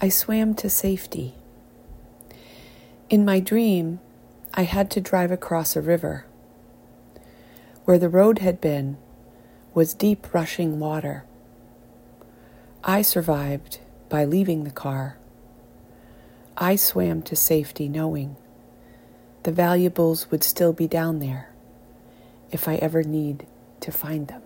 I swam to safety. In my dream, I had to drive across a river. Where the road had been was deep rushing water. I survived by leaving the car. I swam to safety knowing the valuables would still be down there if I ever need to find them.